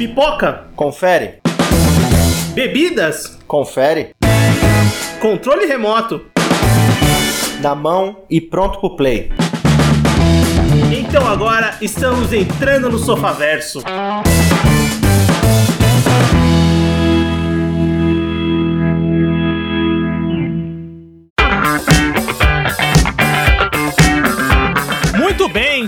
Pipoca. Confere. Bebidas. Confere. Controle remoto. Na mão e pronto pro play. Então agora estamos entrando no Sofaverso. Muito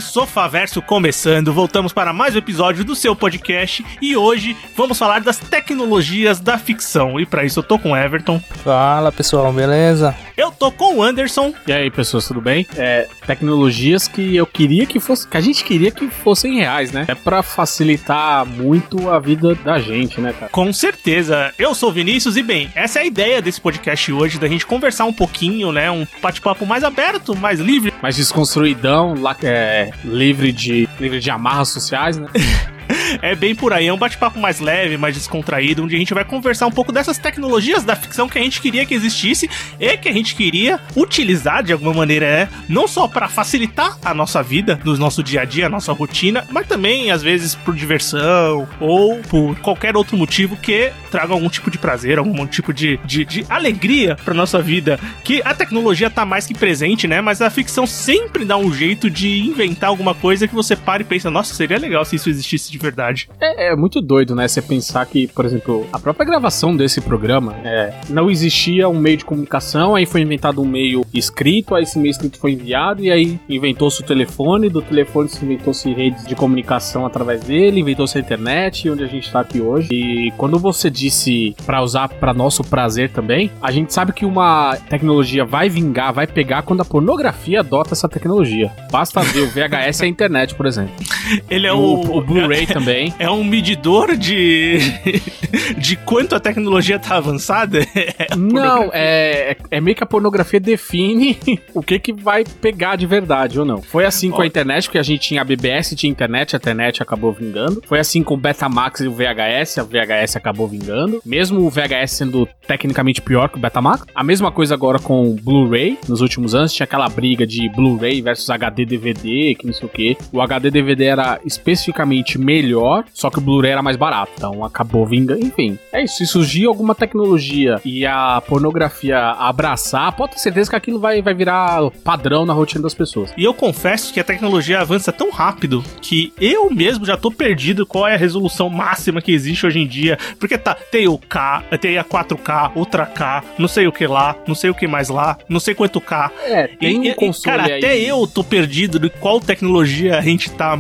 Sofaverso começando. Voltamos para mais um episódio do seu podcast e hoje vamos falar das tecnologias da ficção. E para isso eu tô com o Everton. Fala pessoal, beleza? Eu tô com o Anderson. E aí, pessoas, tudo bem? É, tecnologias que eu queria que fosse, que a gente queria que fossem reais, né? É pra facilitar muito a vida da gente, né, cara? Com certeza. Eu sou o Vinícius e bem, essa é a ideia desse podcast hoje, da gente conversar um pouquinho, né? Um bate-papo mais aberto, mais livre. Mais desconstruidão, lá, é, livre de livre de amarras sociais, né? É bem por aí, é um bate-papo mais leve, mais descontraído, onde a gente vai conversar um pouco dessas tecnologias da ficção que a gente queria que existisse e que a gente queria utilizar de alguma maneira, né? Não só para facilitar a nossa vida, no nosso dia a dia, a nossa rotina, mas também às vezes por diversão ou por qualquer outro motivo que traga algum tipo de prazer, algum tipo de, de, de alegria para nossa vida. Que a tecnologia tá mais que presente, né? Mas a ficção sempre dá um jeito de inventar alguma coisa que você para e pensa, nossa, seria legal se isso existisse de verdade. É, é muito doido, né? Você pensar que, por exemplo, a própria gravação desse programa é, não existia um meio de comunicação, aí foi inventado um meio escrito, aí esse meio escrito foi enviado, e aí inventou-se o telefone, do telefone se inventou-se redes de comunicação através dele, inventou-se a internet, onde a gente tá aqui hoje. E quando você disse para usar para nosso prazer também, a gente sabe que uma tecnologia vai vingar, vai pegar quando a pornografia adota essa tecnologia. Basta ver o VHS e a internet, por exemplo. Ele é o, o, o Blu-ray também. É um medidor de de quanto a tecnologia tá avançada? É Não, pornografia. é, é meio que a pornografia define o que que vai pegar de verdade ou não. Foi assim com a internet, porque a gente tinha a BBS, tinha internet, a internet acabou vingando. Foi assim com o Betamax e o VHS, a VHS acabou vingando. Mesmo o VHS sendo tecnicamente pior que o Betamax. A mesma coisa agora com o Blu-ray. Nos últimos anos tinha aquela briga de Blu-ray versus HD DVD, que não sei o que. O HD DVD era especificamente melhor, só que o Blu-ray era mais barato. Então acabou vingando. Enfim, é isso. Se surgir alguma tecnologia e a pornografia abraçar, pode ter certeza que aquilo vai, vai virar padrão na rotina das pessoas. E eu confesso que a tecnologia avança tão rápido que eu mesmo já tô perdido qual é a resolução máxima que existe hoje em dia. Porque tá, tem o K, tem a 4K, Ultra K, não sei o que lá, não sei o que mais lá, não sei quanto K. É, tem um E- e- console Cara, aí. até eu tô perdido de qual tecnologia a gente tá.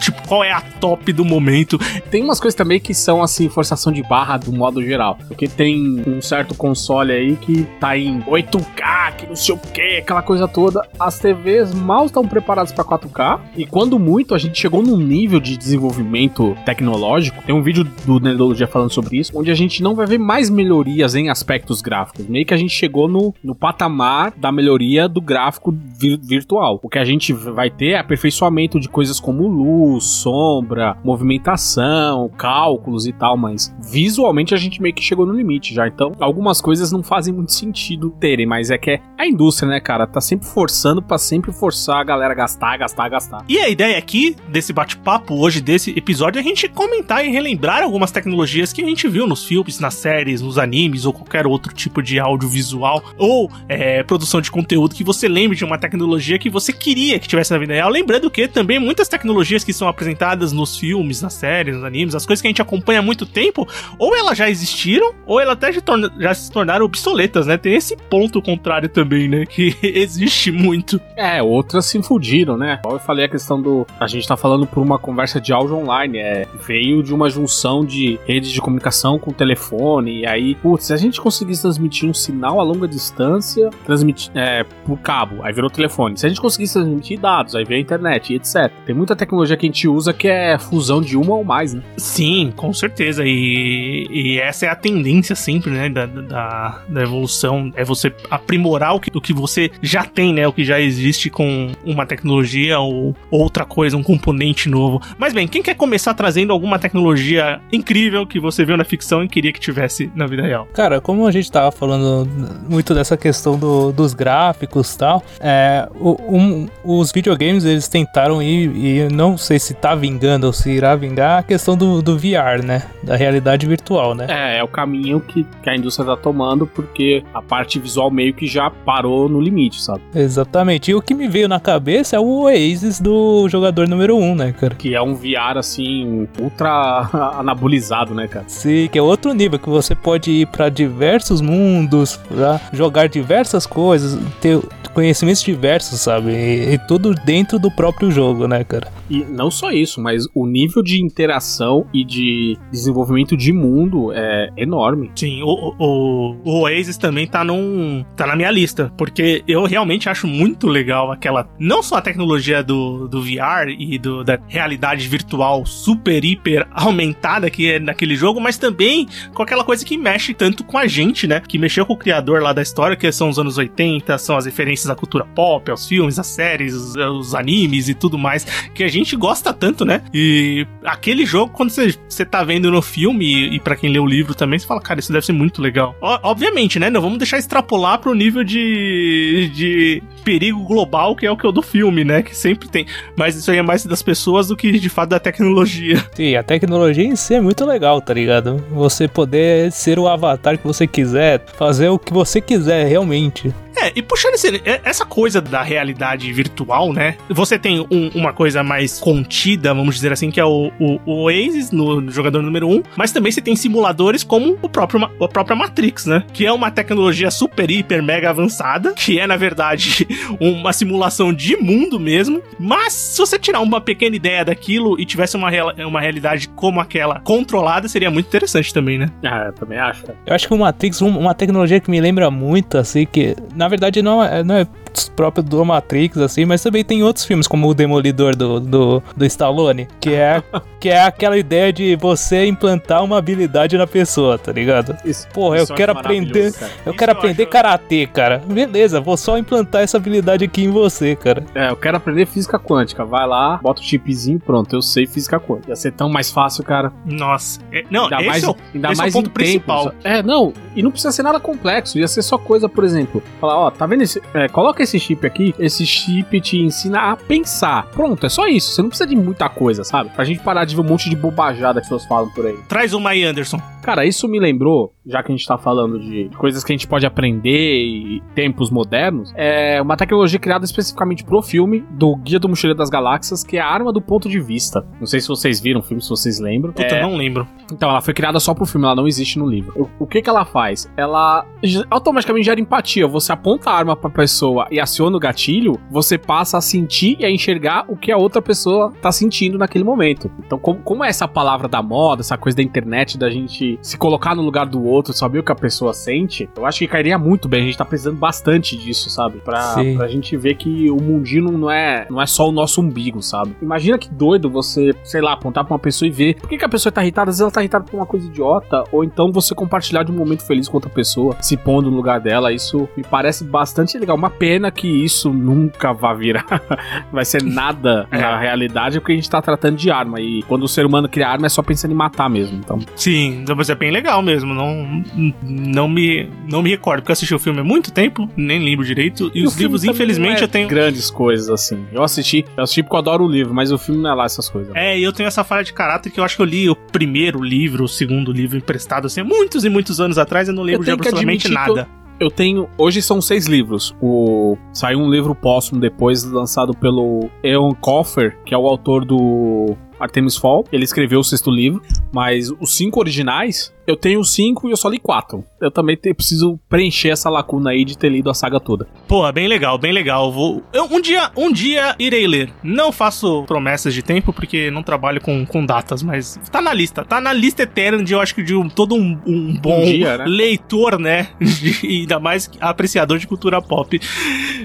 Tipo, qual é a top do momento. Tem umas coisas também que são assim, forçação de barra do modo geral. Porque tem um certo console aí que tá em 8K, que não sei o que, aquela coisa toda. As TVs mal estão preparadas pra 4K. E quando muito, a gente chegou num nível de desenvolvimento tecnológico. Tem um vídeo do Nerdologia falando sobre isso, onde a gente não vai ver mais melhorias em aspectos gráficos. Meio que a gente chegou no, no patamar da melhoria do gráfico vir- virtual. O que a gente vai ter é aperfeiçoamento de coisas como luz, sombra, movimentação, cálculos e tal, mas visualmente a gente meio que chegou no limite já. Então, algumas coisas não fazem muito sentido terem, mas é que é a indústria, né, cara? Tá sempre forçando pra sempre forçar a galera a gastar, gastar, gastar. E a ideia aqui desse bate-papo hoje, desse episódio, é a gente comentar e relembrar algumas tecnologias que a gente viu nos filmes, nas séries, nos animes ou qualquer outro tipo de audiovisual ou é, produção de conteúdo que você lembre de uma tecnologia que você queria que tivesse na vida real. Lembrando que também muitas tecnologias que são apresentadas nos filmes, nas séries, nos animes, as coisas que a gente acompanha há muito tempo, ou elas já existiram, ou elas até já, se tornaram obsoletas, né? Tem esse ponto contrário também, né? Que existe muito. É, outras se infundiram, né? Eu falei a questão do. A gente tá falando por uma conversa de áudio online. É, veio de uma junção de redes de comunicação com telefone. E aí, putz, se a gente conseguisse transmitir um sinal a longa distância, transmitir é, por cabo, aí virou telefone. Se a gente conseguisse transmitir dados, aí veio a internet etc. Tem muita tecnologia que a gente usa que é fusão de uma ou mais, né? Sim, com certeza. E, e essa é a tendência sempre, né, da, da, da evolução. É você aprimorar o que, o que você já tem, né? O que já existe com uma tecnologia ou outra coisa, um componente novo. Mas bem, quem quer começar trazendo alguma tecnologia incrível que você viu na ficção e queria que tivesse na vida real? Cara, como a gente tava falando muito dessa questão do- dos gráficos e tal, é, o- um- os videogames eles tentaram ir, e não sei se tá vingando ou se irá vingar a questão do, do VR, né? Da realidade virtual, né? É, é o caminho que, que a indústria tá tomando, porque a parte visual meio que já parou no limite, sabe? Exatamente. E o que me veio na cabeça é o Oasis do jogador número 1, um, né, cara? Que é um VR, assim, ultra anabolizado, né, cara? Sim, que é outro nível, que você pode ir para diversos mundos, pra jogar diversas coisas, ter conhecimentos diversos, sabe? E, e tudo dentro do próprio jogo, né, cara? E não só isso, mas o nível de interação e de desenvolvimento de mundo é enorme. Sim, o, o, o Oasis também tá num. tá na minha lista. Porque eu realmente acho muito legal aquela. Não só a tecnologia do, do VR e do, da realidade virtual super, hiper aumentada que é naquele jogo, mas também com aquela coisa que mexe tanto com a gente, né? Que mexeu com o criador lá da história, que são os anos 80, são as referências à cultura pop, aos filmes, às séries, os, os animes e tudo mais, que a gente gosta tanto, né? E aquele jogo, quando você, você tá vendo no filme, e, e para quem lê o livro também, você fala, cara, isso deve ser muito legal. O, obviamente, né? Não vamos deixar extrapolar pro nível de, de perigo global, que é o que é o do filme, né? Que sempre tem. Mas isso aí é mais das pessoas do que de fato da tecnologia. Sim, a tecnologia em si é muito legal, tá ligado? Você poder ser o avatar que você quiser, fazer o que você quiser realmente. É, e puxando esse, essa coisa da realidade virtual, né? Você tem um, uma coisa mais contida, vamos dizer assim, que é o, o, o Oasis no, no, jogador número 1, um, mas também você tem simuladores como o próprio, a própria Matrix, né? Que é uma tecnologia super, hiper, mega avançada, que é, na verdade, uma simulação de mundo mesmo. Mas se você tirar uma pequena ideia daquilo e tivesse uma, uma realidade como aquela controlada, seria muito interessante também, né? Ah, eu também acho. Eu acho que o Matrix, uma tecnologia que me lembra muito, assim, que na verdade não é, não é próprio do Matrix, assim, mas também tem outros filmes, como o Demolidor do, do, do Stallone, que é, que é aquela ideia de você implantar uma habilidade na pessoa, tá ligado? Isso, Porra, isso eu quero aprender. Cara. Eu isso quero eu aprender acho... karatê, cara. Beleza, vou só implantar essa habilidade aqui em você, cara. É, eu quero aprender física quântica. Vai lá, bota o chipzinho pronto, eu sei física quântica. Ia ser tão mais fácil, cara. Nossa. É, não, ainda mais, é o, ainda mais é o ponto principal. Tempo, é, não, e não precisa ser nada complexo. Ia ser só coisa, por exemplo, falar, ó, tá vendo esse. É, coloca esse chip aqui, esse chip te ensina a pensar. Pronto, é só isso. Você não precisa de muita coisa, sabe? Pra gente parar de ver um monte de bobajada que as pessoas falam por aí. Traz uma aí, Anderson. Cara, isso me lembrou, já que a gente tá falando de coisas que a gente pode aprender e tempos modernos, é uma tecnologia criada especificamente pro filme do Guia do Mochileiro das Galáxias, que é a arma do ponto de vista. Não sei se vocês viram o filme, se vocês lembram. Puta, é... não lembro. Então, ela foi criada só pro filme, ela não existe no livro. O, o que que ela faz? Ela automaticamente gera empatia. Você aponta a arma pra pessoa e aciona o gatilho, você passa a sentir e a enxergar o que a outra pessoa tá sentindo naquele momento. Então, como, como é essa palavra da moda, essa coisa da internet, da gente se colocar no lugar do outro, saber o que a pessoa sente, eu acho que cairia muito bem. A gente tá precisando bastante disso, sabe? Pra, pra gente ver que o mundinho não é, não é só o nosso umbigo, sabe? Imagina que doido você, sei lá, apontar pra uma pessoa e ver por que, que a pessoa tá irritada, às vezes ela tá irritada por uma coisa idiota, ou então você compartilhar de um momento feliz com outra pessoa, se pondo no lugar dela. Isso me parece bastante legal. Uma pena que isso nunca vai virar, vai ser nada é. na realidade, porque a gente tá tratando de arma. E quando o ser humano cria arma, é só pensando em matar mesmo. Então. Sim, mas é bem legal mesmo. Não, não, me, não me recordo, porque eu assisti o filme há muito tempo, nem lembro direito. E, e os livros, infelizmente, é eu tenho. Grandes coisas, assim. Eu assisti, eu assisti porque eu adoro o livro, mas o filme não é lá essas coisas. É, e eu tenho essa falha de caráter que eu acho que eu li o primeiro livro, o segundo livro emprestado, assim, muitos e muitos anos atrás, eu não lembro eu de absolutamente nada. Eu tenho. Hoje são seis livros. O saiu um livro póstumo depois, lançado pelo Eon Coffer, que é o autor do Artemis Fall. Ele escreveu o sexto livro, mas os cinco originais eu tenho cinco e eu só li quatro. Eu também te, preciso preencher essa lacuna aí de ter lido a saga toda. Pô, bem legal, bem legal. Vou, eu, um dia, um dia irei ler. Não faço promessas de tempo porque não trabalho com, com datas, mas tá na lista, tá na lista eterna de eu acho que de um, todo um, um bom um dia, né? leitor, né? e ainda mais apreciador de cultura pop.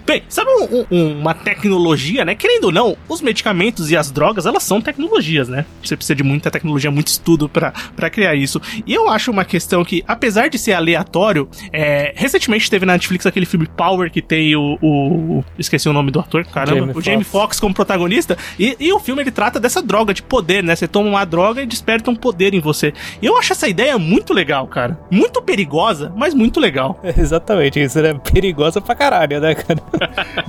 Bem, sabe um, um, uma tecnologia, né? Querendo ou não, os medicamentos e as drogas, elas são tecnologias, né? Você precisa de muita tecnologia, muito estudo para criar isso. E eu acho uma questão que, apesar de ser aleatório, é, recentemente teve na Netflix aquele filme Power que tem o. o esqueci o nome do ator, caramba. Jamie o Jamie Foxx como protagonista. E, e, o filme ele trata dessa droga de poder, né? Você toma uma droga e desperta um poder em você. E eu acho essa ideia muito legal, cara. Muito perigosa, mas muito legal. É, exatamente, isso é perigosa pra caralho, né, cara?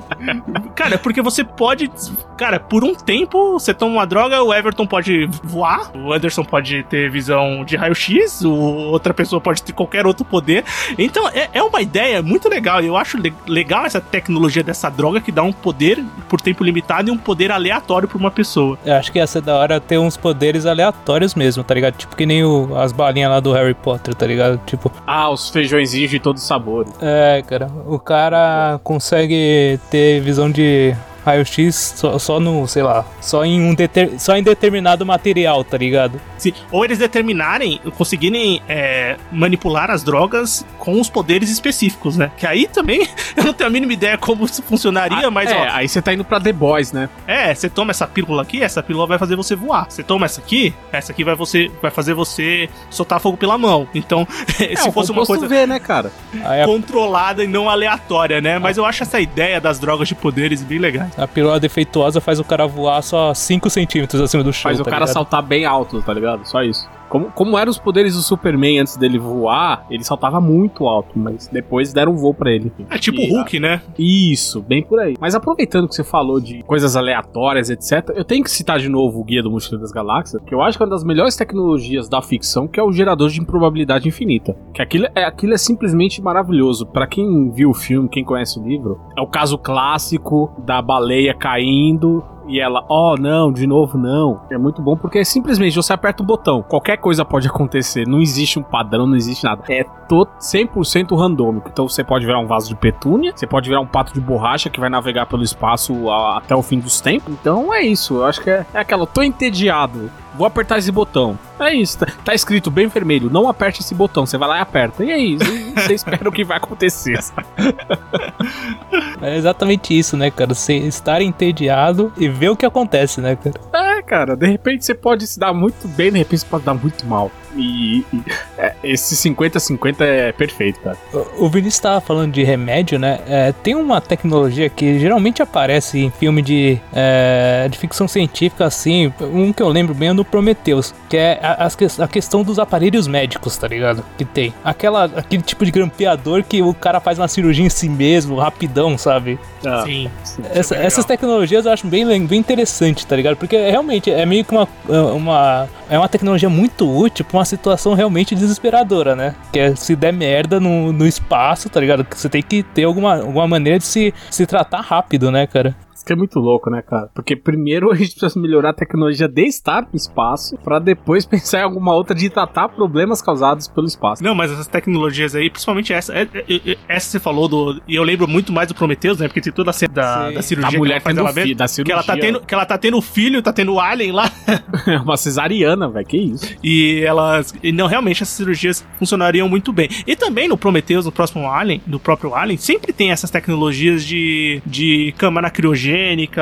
cara, porque você pode. Cara, por um tempo você toma uma droga, o Everton pode voar, o Anderson pode ter visão de raio-x, o outra pessoa pode ter qualquer outro poder. Então é, é uma ideia muito legal. Eu acho le legal essa tecnologia dessa droga que dá um poder por tempo limitado e um poder aleatório pra uma pessoa. Eu acho que ia ser da hora ter uns poderes aleatórios mesmo, tá ligado? Tipo que nem o- as balinhas lá do Harry Potter, tá ligado? Tipo, Ah, os feijõezinhos de todos os sabores. é, cara, o cara consegue ter visão de raio-x só, só no, sei lá, só em um deter, só em determinado material, tá ligado? Sim, ou eles determinarem, conseguirem é, manipular as drogas com os poderes específicos, né? Que aí também eu não tenho a mínima ideia como isso funcionaria, mas é, ó, aí você tá indo pra The Boys, né? É, você toma essa pílula aqui, essa pílula vai fazer você voar. Você toma essa aqui, essa aqui vai, você, vai fazer você soltar fogo pela mão. Então, se é, fosse o uma coisa V, né, cara? Controlada e não aleatória, né? Mas eu acho essa ideia das drogas de poderes bem legal. A pílula defeituosa faz o cara voar só 5 centímetros acima do chão. Faz o tá cara ligado? saltar bem alto, tá ligado? Só isso. Como, como eram os poderes do Superman antes dele voar, ele saltava muito alto, mas depois deram um voo pra ele. É tipo o E- Hulk, né? Isso, bem por aí. Mas aproveitando que você falou de coisas aleatórias, etc., eu tenho que citar de novo o Guia do Mochileiro das Galáxias, que eu acho que é uma das melhores tecnologias da ficção, que é o gerador de improbabilidade infinita. Que aquilo é, aquilo é simplesmente maravilhoso. Pra quem viu o filme, quem conhece o livro, é o caso clássico da baleia caindo. E ela, oh não, de novo não. É muito bom porque é simplesmente você aperta o botão, qualquer coisa pode acontecer, não existe um padrão, não existe nada. É to 100% randômico. Então você pode virar um vaso de petúnia, você pode virar um pato de borracha que vai navegar pelo espaço a- até o fim dos tempos. Então é isso, eu acho que é, é aquela, tô entediado, vou apertar esse botão. É isso, tá, tá escrito bem vermelho, não aperte esse botão, você vai lá e aperta. E é isso, você espera o que vai acontecer. É exatamente isso, né, cara? Você estar entediado e ver o que acontece, né, cara? É, cara, de repente você pode se dar muito bem, de repente você pode dar muito mal. E, e é, esse 50-50 é perfeito, cara. O- O Vinícius estava falando de remédio, né? É, tem uma tecnologia que geralmente aparece em filme de, é, de ficção científica, assim. Um que eu lembro bem é no Prometheus, que é a, a questão dos aparelhos médicos, tá ligado? Que tem. Aquela, aquele tipo de grampeador que o cara faz uma cirurgia em si mesmo, rapidão, sabe? Ah, Sim. Essa- legal. essas tecnologias eu acho bem, bem interessante, tá ligado? Porque realmente é meio que uma, uma, é uma tecnologia muito útil pra uma situação realmente desesperadora, né? Que é se der merda no, no espaço, tá ligado? Você tem que ter alguma, alguma maneira de se, se tratar rápido, né, cara? Isso que é muito louco, né, cara? Porque primeiro a gente precisa melhorar a tecnologia de estar no espaço, pra depois pensar em alguma outra de tratar problemas causados pelo espaço. Não, mas essas tecnologias aí, principalmente essa, é- é- é- essa você falou do. E eu lembro muito mais do Prometheus, né? Porque tem toda a cena da, da cirurgia Da mulher que ela faz ela filho, da Que ela, tá cirurgia. tendo, que ela tá tendo filho, tá tendo alien lá. É uma cesariana, velho, que isso. E elas. Não, realmente essas cirurgias funcionariam muito bem. E também no Prometheus, no próximo Alien, no próprio Alien, sempre tem essas tecnologias de, de câmara criogênica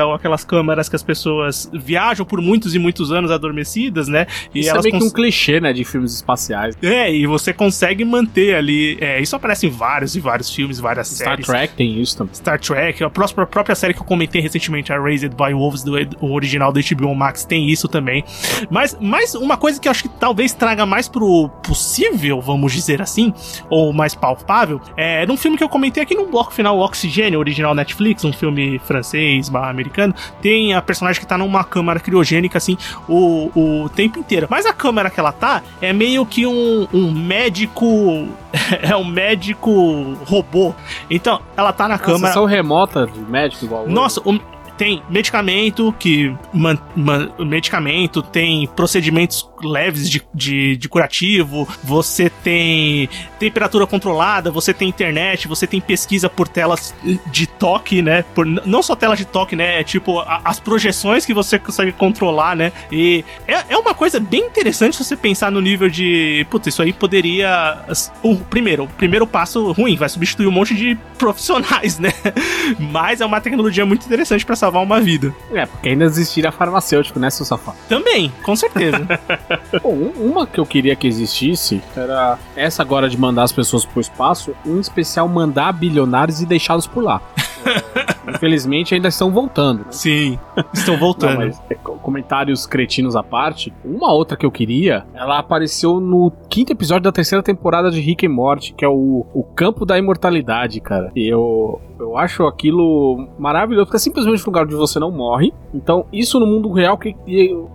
ou aquelas câmaras que as pessoas viajam por muitos e muitos anos adormecidas, né? E isso é elas meio que um clichê, né, de filmes espaciais. É, e você consegue manter ali. É, isso aparece em vários e vários filmes, várias Star séries. Trek tem isso também. Star Trek, a próxima, a própria série que eu comentei recentemente, a Raised by Wolves, do o original do HBO Max, tem isso também. Mas, mas uma coisa que eu acho que talvez traga mais pro possível, vamos dizer assim, ou mais palpável, é num filme que eu comentei aqui no bloco final, o Oxigênio, original Netflix, um filme francês, barra americano, tem a personagem que tá numa câmara criogênica, assim, o, o tempo inteiro. Mas a câmara que ela tá é meio que um, um médico. é um médico robô. Então, ela tá na Uma câmara. sessão remota de médico igual. Nossa, o- tem medicamento que. man- man- medicamento, tem procedimentos leves de, de, de curativo, você tem temperatura controlada, você tem internet, você tem pesquisa por telas de toque, né? Por, não só telas de toque, né? É tipo a- as projeções que você consegue controlar, né? E é, é uma coisa bem interessante você pensar no nível de. Putz, isso aí poderia. O primeiro, o primeiro passo ruim, vai substituir um monte de profissionais, né? Mas é uma tecnologia muito interessante pra salvar uma vida. É, porque ainda existiria farmacêutico, né, seu safado? Também, com certeza. Bom, um- uma que eu queria que existisse era essa agora de mandar as pessoas pro espaço, um especial mandar bilionários e deixá-los por lá. Infelizmente ainda estão voltando. né? Sim, estão Não, voltando. mas é, comentários cretinos à parte, uma outra que eu queria, ela apareceu no quinto episódio da terceira temporada de Rick e Morty, que é o, o Campo da Imortalidade, cara. E eu, eu acho aquilo maravilhoso, porque é simplesmente um lugar onde você não morre. Então, isso no mundo real que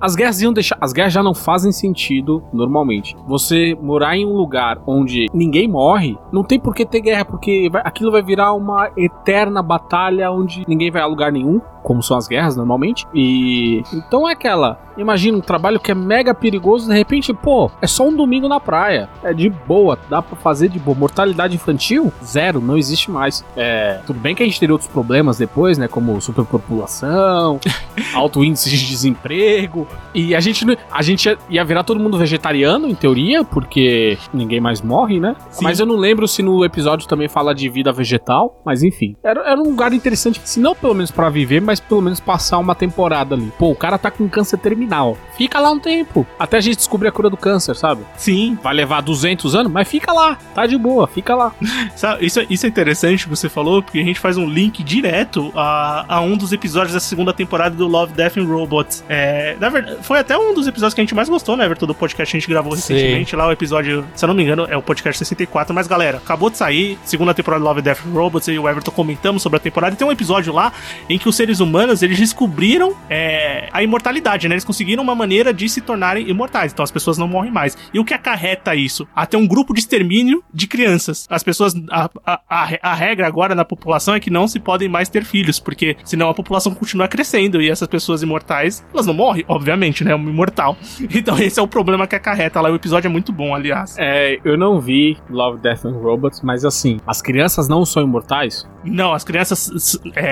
as guerras iam deixar, as guerras já não fazem sentido normalmente. Você morar em um lugar onde ninguém morre, não tem por que ter guerra, porque vai, aquilo vai virar uma eterna batalha onde ninguém vai a lugar nenhum como são as guerras normalmente. E então é aquela, imagina um trabalho que é mega perigoso, de repente, pô, é só um domingo na praia, é de boa, dá para fazer de boa. Mortalidade infantil zero, não existe mais. É, tudo bem que a gente teria outros problemas depois, né, como superpopulação, alto índice de desemprego, e a gente a gente ia virar todo mundo vegetariano em teoria, porque ninguém mais morre, né? Sim. Mas eu não lembro se no episódio também fala de vida vegetal, mas enfim, era, era um lugar interessante, se não pelo menos para viver, mas pelo menos passar uma temporada ali. Pô, o cara tá com câncer terminal. Fica lá um tempo. Até a gente descobrir a cura do câncer, sabe? Sim. Vai levar 200 anos, mas fica lá. Tá de boa, fica lá. isso, é, isso é interessante que você falou, porque a gente faz um link direto a, a um dos episódios da segunda temporada do Love, Death and Robots. É, na verdade, foi até um dos episódios que a gente mais gostou, né, Everton, do podcast que a gente gravou Sim. recentemente. Lá o episódio, se eu não me engano, é o podcast 64. Mas, galera, acabou de sair, segunda temporada do Love, Death and Robots, e o Everton comentamos sobre a temporada. E tem um episódio lá em que os seres humanos, eles descobriram descobriram é, a imortalidade, né? Eles conseguiram uma maneira de se tornarem imortais. Então as pessoas não morrem mais. E o que acarreta isso? Até um grupo de extermínio de crianças. As pessoas. A, a, a, a regra agora na população é que não se podem mais ter filhos, porque senão a população continua crescendo e essas pessoas imortais, elas não morrem, obviamente, né? Um imortal. Então esse é o problema que acarreta lá. O episódio é muito bom, aliás. É, eu não vi Love, Death and Robots, mas assim, as crianças não são imortais? Não, as crianças. É,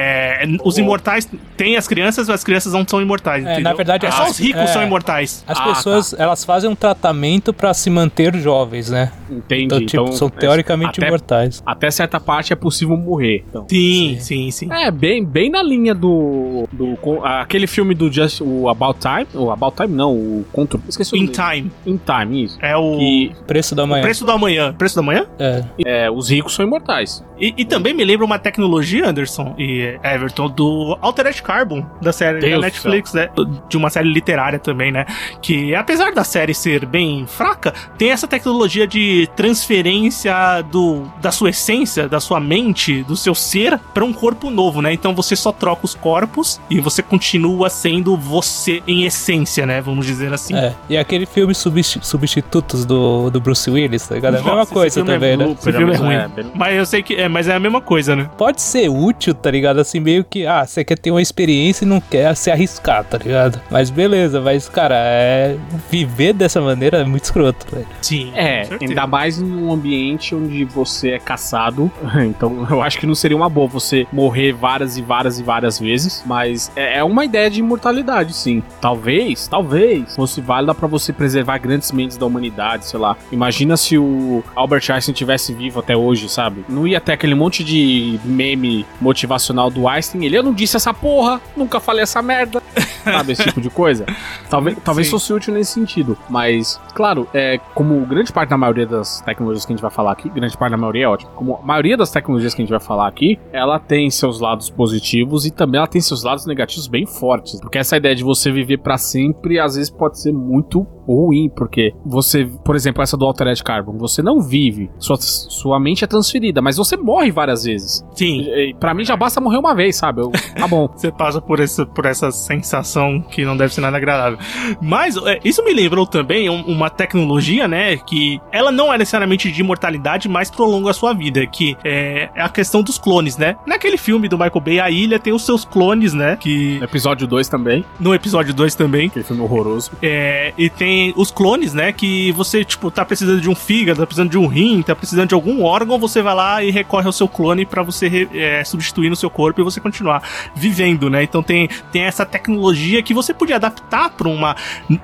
os imortais têm as crianças crianças, as crianças não são imortais. É, na verdade, é só os ricos é, são imortais. As ah, pessoas, tá. elas fazem um tratamento para se manter jovens, né? Entendi. Então, tipo, então, são teoricamente até, imortais. Até certa parte é possível morrer. Então. Sim, sim, sim, sim, É, bem, bem na linha do, do aquele filme do Just o About Time, o About Time não, o Contra, esqueci o In Time. In Time, isso. É o que... Preço da manhã. Preço da manhã. Preço da manhã? É. é. Os ricos são imortais. E, e, também me lembra uma tecnologia, Anderson e Everton, do Altered Carbon, da série Deus da Netflix, né? De uma série literária também, né? Que apesar da série ser bem fraca, tem essa tecnologia de transferência do, da sua essência, da sua mente, do seu ser para um corpo novo, né? Então você só troca os corpos e você continua sendo você em essência, né? Vamos dizer assim. É, e aquele filme Substitutos do, do Bruce Willis, tá ligado? É a mesma coisa é também, é né? Esse filme é ruim. É, Mas eu sei que é, mas é a mesma coisa, né? Pode ser útil, tá ligado? Assim, meio que, ah, você quer ter uma experiência e não quer se arriscar, tá ligado? Mas beleza, mas, cara, é... viver dessa maneira é muito escroto, velho. Sim. É, ainda mais num ambiente onde você é caçado. Então, eu acho que não seria uma boa você morrer várias e várias e várias vezes. Mas é, é uma ideia de imortalidade, sim. Talvez, talvez, fosse válida para você preservar grandes mentes da humanidade, sei lá. Imagina se o Albert Einstein tivesse vivo até hoje, sabe? Não ia ter aquele monte de meme motivacional do Einstein. Ele, eu não disse essa porra, nunca falei essa merda. Sabe, esse tipo de coisa? Talvez, talvez fosse útil nesse sentido. Mas, claro, é, como grande parte da maioria das tecnologias que a gente vai falar aqui, grande parte da maioria é ótimo. Como a maioria das tecnologias que a gente vai falar aqui, ela tem seus lados positivos e também ela tem seus lados negativos bem fortes. Porque essa ideia de você viver para sempre, às vezes pode ser muito ruim, porque você, por exemplo, essa do Altered Carbon, você não vive, sua, sua mente é transferida, mas você morre várias vezes. Sim. Para mim já basta morrer uma vez, sabe? Eu, tá bom. você passa por essa, por essa sensação que não deve ser nada agradável. Mas é, isso me lembrou também um, uma tecnologia, né, que ela não é necessariamente de imortalidade, mas prolonga a sua vida, que é, é a questão dos clones, né? Naquele filme do Michael Bay, a ilha tem os seus clones, né? Que... No episódio 2 também. No episódio 2 também. Aquele filme horroroso. É, e tem os clones, né, que você, tipo, tá precisando de um fígado, tá precisando de um rim, tá precisando de algum órgão, você vai lá e recorre ao seu clone para você é, substituir no seu corpo e você continuar vivendo, né? Então tem, tem essa tecnologia que você podia adaptar para uma.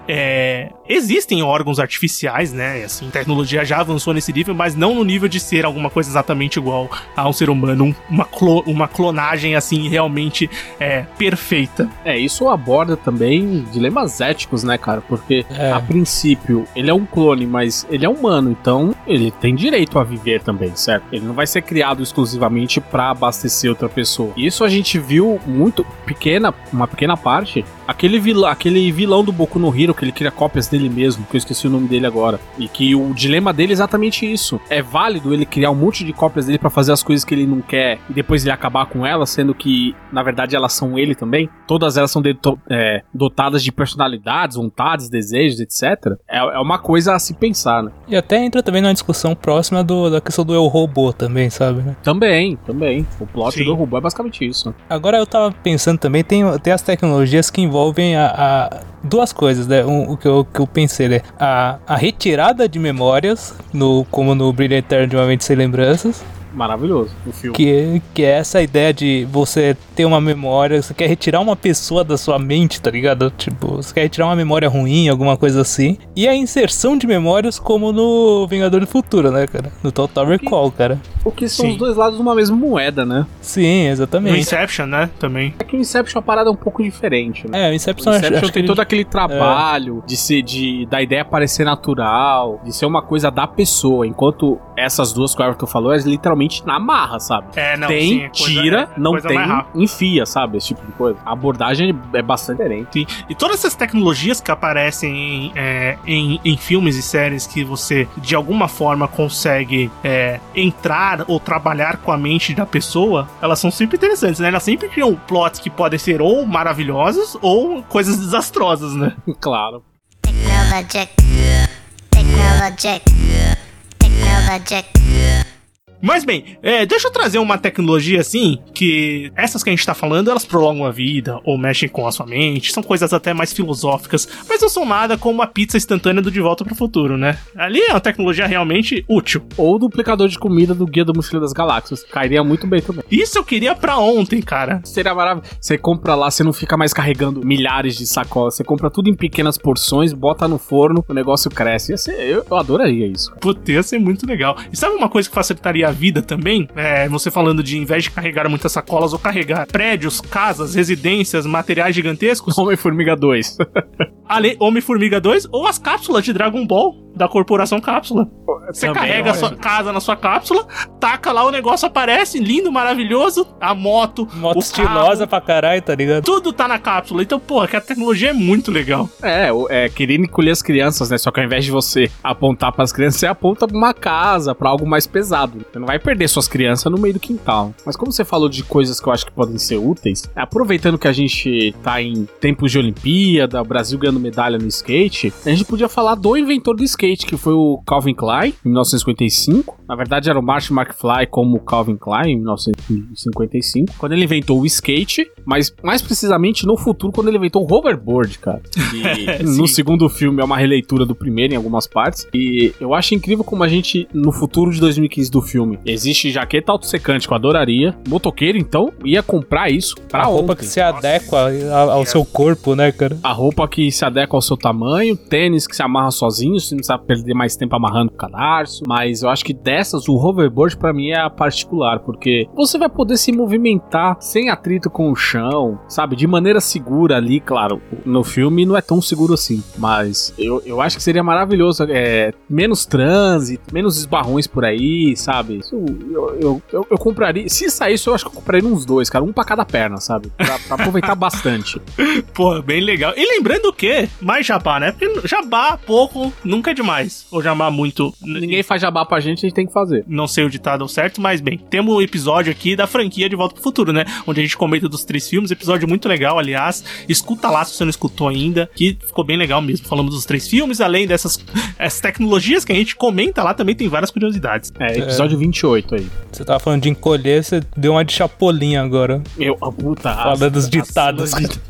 É, existem órgãos artificiais, né? Assim, tecnologia já avançou nesse nível, mas não no nível de ser alguma coisa exatamente igual a um ser humano, uma, clo uma clonagem assim realmente é, perfeita. É, isso aborda também dilemas éticos, né, cara? Porque é. a princípio ele é um clone, mas ele é humano, então ele tem direito a viver também, certo? Ele não vai ser criado exclusivamente para abastecer outra pessoa. Isso a gente viu muito pequena, uma pequena parte Aquele vilão, aquele vilão do Boku no Hero, que ele cria cópias dele mesmo, que eu esqueci o nome dele agora. E que o dilema dele é exatamente isso. É válido ele criar um monte de cópias dele para fazer as coisas que ele não quer e depois ele acabar com elas, sendo que, na verdade, elas são ele também. Todas elas são é, dotadas de personalidades, vontades, desejos, etc. É, é uma coisa a se pensar, né? E até entra também na discussão próxima do, da questão do eu robô também, sabe? Né? Também, também. O plot Sim. do robô é basicamente isso. Agora eu tava pensando também, tem, tem as tecnologias que envolvem a, a duas coisas, né? Um, o que eu, que eu pensei, né? A, a retirada de memórias, no, como no Brilho Eterno de uma Mente Sem Lembranças, maravilhoso o filme. Que, que é essa ideia de você ter uma memória, você quer retirar uma pessoa da sua mente, tá ligado? Tipo, você quer retirar uma memória ruim, alguma coisa assim. E a inserção de memórias como no Vingador do Futuro, né, cara? No Total Recall, cara. O que são Sim. os dois lados de uma mesma moeda, né? Sim, exatamente. No Inception, né? Também. É que o Inception é uma parada um pouco diferente, né? É, o Inception, o Inception acho, tem todo aquele trabalho é. de ser, de, da ideia parecer natural, de ser uma coisa da pessoa, enquanto essas duas que o Everton falou é literalmente na marra, sabe? É, não, tem, sim, é tira, é, não tem, enfia, sabe? Esse tipo de coisa. A abordagem é bastante diferente. E todas essas tecnologias que aparecem em, é, em, em, filmes e séries que você, de alguma forma, consegue é, entrar ou trabalhar com a mente da pessoa, elas são sempre interessantes, né? Elas sempre criam plots que podem ser ou maravilhosos ou coisas desastrosas, né? claro. Technologic. Technologic. Technologic. Mas bem, é, deixa eu trazer uma tecnologia assim, que essas que a gente tá falando, elas prolongam a vida, ou mexem com a sua mente, são coisas até mais filosóficas, mas não são nada como a pizza instantânea do De Volta pro Futuro, né? Ali é uma tecnologia realmente útil. Ou duplicador de comida do Guia do Mochila das Galáxias, cairia muito bem também. Isso eu queria pra ontem, cara. Seria maravilhoso. Você compra lá, você não fica mais carregando milhares de sacolas, você compra tudo em pequenas porções, bota no forno, o negócio cresce. Ia ser, eu, eu adoraria isso. Puta, ia ser muito legal. E sabe uma coisa que facilitaria a vida também, é, você falando de, em vez de carregar muitas sacolas ou carregar prédios, casas, residências, materiais gigantescos. Homem-Formiga 2. Homem-Formiga 2 ou as cápsulas de Dragon Ball da corporação cápsula. Você Também, carrega a sua casa na sua cápsula, taca lá, o negócio aparece, lindo, maravilhoso. A moto. Moto estilosa pra caralho, tá ligado? Tudo tá na cápsula. Então, porra, que a tecnologia é muito legal. É, é querendo encolher as crianças, né? Só que ao invés de você apontar pras crianças, você aponta pra uma casa, pra algo mais pesado. Não vai perder suas crianças no meio do quintal. Mas como você falou de coisas que eu acho que podem ser úteis, aproveitando que a gente tá em tempos de Olimpíada, o Brasil ganhando medalha no skate, a gente podia falar do inventor do skate que foi o Calvin Klein, em 1955. Na verdade, era o Martin McFly como o Calvin Klein, em 1955. Quando ele inventou o skate, mas mais precisamente no futuro, quando ele inventou o hoverboard, cara. E no segundo filme é uma releitura do primeiro em algumas partes. E eu acho incrível como a gente, no futuro de 2015 do filme, existe jaqueta autossecante que eu adoraria. Motoqueiro, então, ia comprar isso pra A roupa ontem. que se adequa ao, ao seu corpo, né, cara? A roupa que se adequa ao seu tamanho, tênis que se amarra sozinho, se não precisa perder mais tempo amarrando o cadarço. Mas eu acho que dessas, o hoverboard para mim é a particular, porque você vai poder se movimentar sem atrito com o chão, sabe? De maneira segura ali, claro. No filme não é tão seguro assim, mas eu, eu acho que seria maravilhoso. É, menos trânsito, menos esbarrões por aí, sabe? Isso, eu, eu, eu, eu, compraria. Se saísse, eu acho que eu compraria uns dois, cara. Um pra cada perna, sabe? Pra, pra aproveitar bastante. Pô, bem legal. E lembrando que mais jabá, né? Porque jabá pouco nunca é demais. Ou jabá muito. Ninguém faz jabá pra gente, a gente tem que fazer. Não sei o ditado certo, mas bem, temos um episódio aqui da franquia De Volta pro Futuro, né? Onde a gente comenta dos três filmes. Episódio muito legal, aliás. Escuta lá se você não escutou ainda, que ficou bem legal mesmo. Falamos dos três filmes, além dessas essas tecnologias que a gente comenta lá, também tem várias curiosidades. É, episódio. 28 aí. Você tava falando de encolher, você deu uma de chapolim agora. Meu, a puta. Falando as, dos ditados. As, de,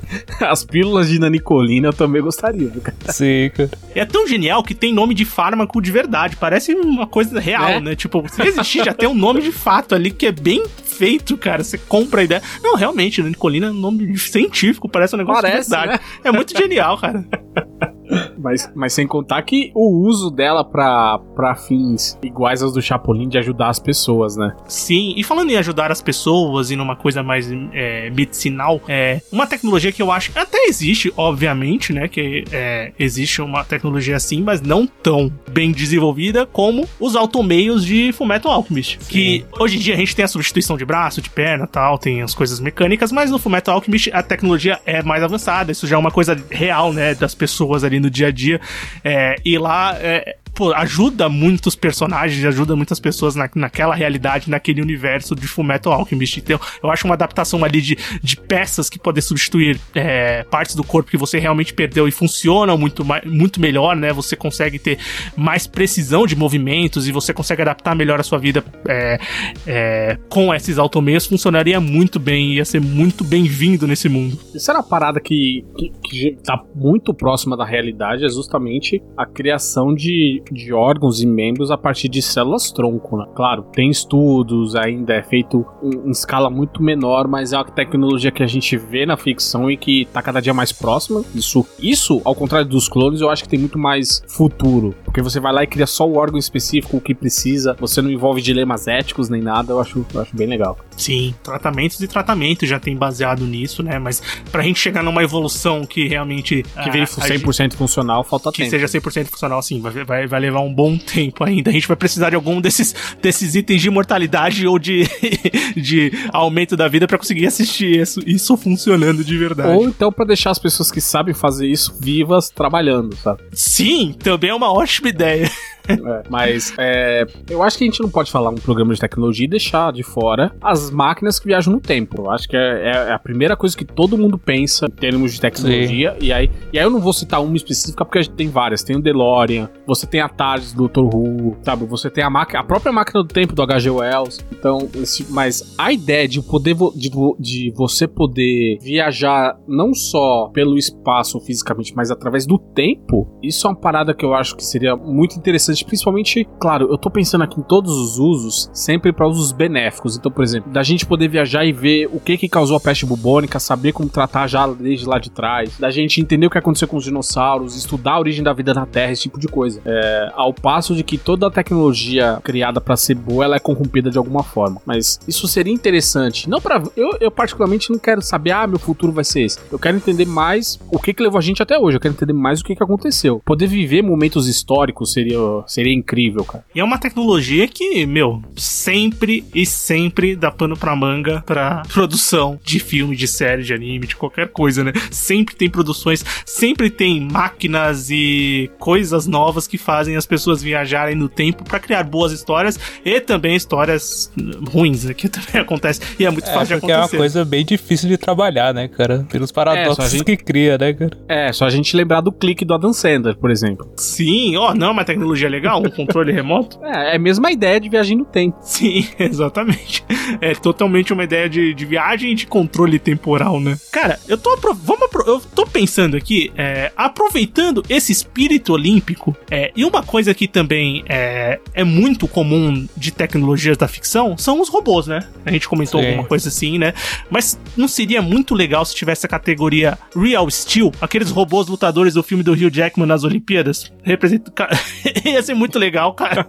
as pílulas de nanicolina eu também gostaria, cara. Sim, cara. É tão genial que tem nome de fármaco de verdade. Parece uma coisa real, é. né? Tipo, se existir, já tem um nome de fato ali que é bem feito, cara. Você compra a ideia. Não, realmente, Nicolina é um nome científico, parece um negócio parece, de verdade. Né? É muito genial, cara. Mas, mas sem contar que o uso dela pra, pra fins iguais aos do Chapolin de ajudar as pessoas, né? Sim, e falando em ajudar as pessoas e numa coisa mais é, medicinal, é uma tecnologia que eu acho até existe, obviamente, né? Que é, existe uma tecnologia assim, mas não tão bem desenvolvida como os automeios de Fullmetal Alchemist. Sim. Que hoje em dia a gente tem a substituição de braço, de perna tal, tem as coisas mecânicas, mas no Fullmetal Alchemist a tecnologia é mais avançada, isso já é uma coisa real, né? Das pessoas ali no dia a dia. É, e lá é, pô, ajuda muitos personagens, ajuda muitas pessoas na, naquela realidade, naquele universo de Fullmetal Alchemist. Então, eu acho uma adaptação ali de, de peças que podem substituir é, partes do corpo que você realmente perdeu e funcionam muito, muito melhor, né? Você consegue ter mais precisão de movimentos e você consegue adaptar melhor a sua vida é, é, com esses automeios. Funcionaria muito bem, ia ser muito bem-vindo nesse mundo. Isso era uma parada que, que, que tá muito próxima da realidade, é justamente a criação de de órgãos e membros a partir de células tronco, né? Claro, tem estudos, ainda é feito em, em, escala muito menor, mas é uma tecnologia que a gente vê na ficção e que tá cada dia mais próxima. Isso, isso ao contrário dos clones, eu acho que tem muito mais futuro, porque você vai lá e cria só o órgão específico o que precisa, você não envolve dilemas éticos nem nada, eu acho, eu acho bem legal. Sim, tratamentos e tratamentos já tem baseado nisso, né? Mas pra gente chegar numa evolução que realmente. Que vire 100% gente, funcional, falta que tempo. Que seja 100% funcional, sim, vai, vai, vai levar um bom tempo ainda. A gente vai precisar de algum desses, desses itens de mortalidade ou de, de aumento da vida para conseguir assistir isso, isso funcionando de verdade. Ou então para deixar as pessoas que sabem fazer isso vivas trabalhando, sabe? Sim, também é uma ótima ideia. É, mas é, eu acho que a gente não pode falar um programa de tecnologia e deixar de fora as máquinas que viajam no tempo. Eu acho que é, é, é a primeira coisa que todo mundo pensa em termos de tecnologia. E aí, e aí eu não vou citar uma específica porque a gente tem várias. Tem o DeLorean, você tem a TARDIS do Dr. Who, sabe? Você tem a, a própria máquina do tempo do H.G. Wells. Então, esse, mas a ideia de poder de, de você poder viajar não só pelo espaço fisicamente, mas através do tempo, isso é uma parada que eu acho que seria muito interessante interessante, principalmente, claro, eu tô pensando aqui em todos os usos, sempre para usos benéficos. Então, por exemplo, da gente poder viajar e ver o que que causou a peste bubônica, saber como tratar já desde lá de trás, da gente entender o que aconteceu com os dinossauros, estudar a origem da vida na Terra, esse tipo de coisa. É, ao passo de que toda a tecnologia criada para ser boa, ela é corrompida de alguma forma. Mas isso seria interessante. Não para eu, eu particularmente não quero saber, ah, meu futuro vai ser esse. Eu quero entender mais o que que levou a gente até hoje. Eu quero entender mais o que que aconteceu. Poder viver momentos históricos seria Seria incrível, cara. E é uma tecnologia que, meu, sempre e sempre dá pano pra manga pra produção de filme, de série, de anime, de qualquer coisa, né? Sempre tem produções, sempre tem máquinas e coisas novas que fazem as pessoas viajarem no tempo para criar boas histórias e também histórias ruins, né? Que também acontece. E é muito é, fácil de acontecer. é uma coisa bem difícil de trabalhar, né, cara? Pelos paradoxos é, gente... que cria, né, cara? É, só a gente lembrar do clique do Adam Sandler, por exemplo. Sim, ó, oh, não é uma tecnologia legal, um controle remoto. É, é a mesma ideia de viagem no tempo. Sim, exatamente. É totalmente uma ideia de, de viagem e de controle temporal, né? Cara, eu tô, vamos eu tô pensando aqui, é, aproveitando esse espírito olímpico, é, e uma coisa que também é, é muito comum de tecnologias da ficção são os robôs, né? A gente comentou Sim. alguma coisa assim, né? Mas não seria muito legal se tivesse a categoria Real Steel, aqueles robôs lutadores do filme do Hugh Jackman nas Olimpíadas? Representa... Ia ser muito legal, cara.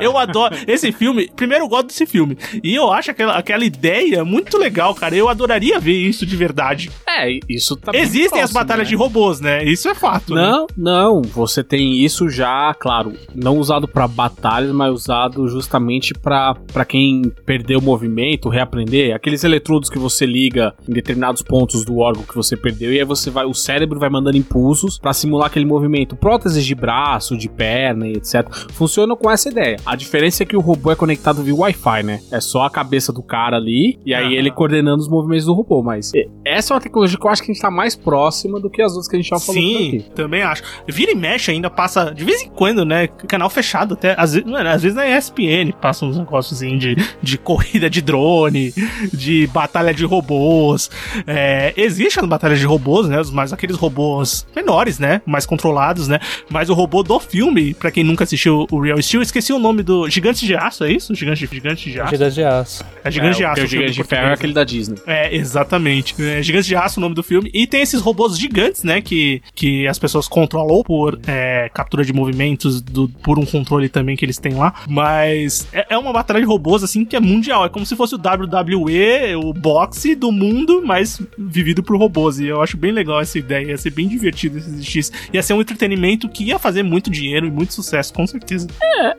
eu adoro esse filme. Primeiro, eu gosto desse filme. E eu acho aquela, aquela ideia muito legal, cara. Eu adoraria ver isso de verdade. É, isso tá Existem próximo, as batalhas né? de robôs, né? Isso é fato. Né? Não, né? não. Você tem isso já, claro, não usado para batalhas, mas usado justamente para quem perdeu o movimento, reaprender. Aqueles eletrodos que você liga em determinados pontos do órgão que você perdeu e aí você vai, o cérebro vai mandando impulsos para simular aquele movimento. Próteses de braço, de perna e etc. Funcionam com essa ideia. A diferença é que o robô é conectado via Wi-Fi, né? É só a cabeça do cara ali e aí ele coordenando os movimentos do robô. Mas essa é uma tecnologia que eu acho que a gente tá mais próxima do que as outras que a gente já falou Sim, aqui. também acho. Vira e mexe ainda passa, de vez em quando, né? Canal fechado até. Às vezes, às vezes na ESPN passa uns negócios assim de, de corrida de drone, de batalha de robôs. É, existe as batalhas de robôs, né? Mas aqueles robôs menores, né? Mais controlados, né? Mas o robô do filme, para quem nunca assistiu o Real Steel, esqueci o nome do. Gigante de Aço, é isso? Gigante, gigante de Aço? Gigante de aço. É Gigante de É, Aço. porque o o Gigante de Ferro é aquele da Disney. É, exatamente. É, Gigante de Aço, o nome do filme. E tem esses robôs gigantes, né? Que, que as pessoas controlam por é, captura de movimentos, do, por um controle também que eles têm lá. Mas é, é uma batalha de robôs, assim, que é mundial. É como se fosse o WWE, o boxe do mundo, mas vivido por robôs. E eu acho bem legal essa ideia. Ia ser bem divertido se existisse. Ia ser um entretenimento que ia fazer muito dinheiro e muito sucesso, com certeza.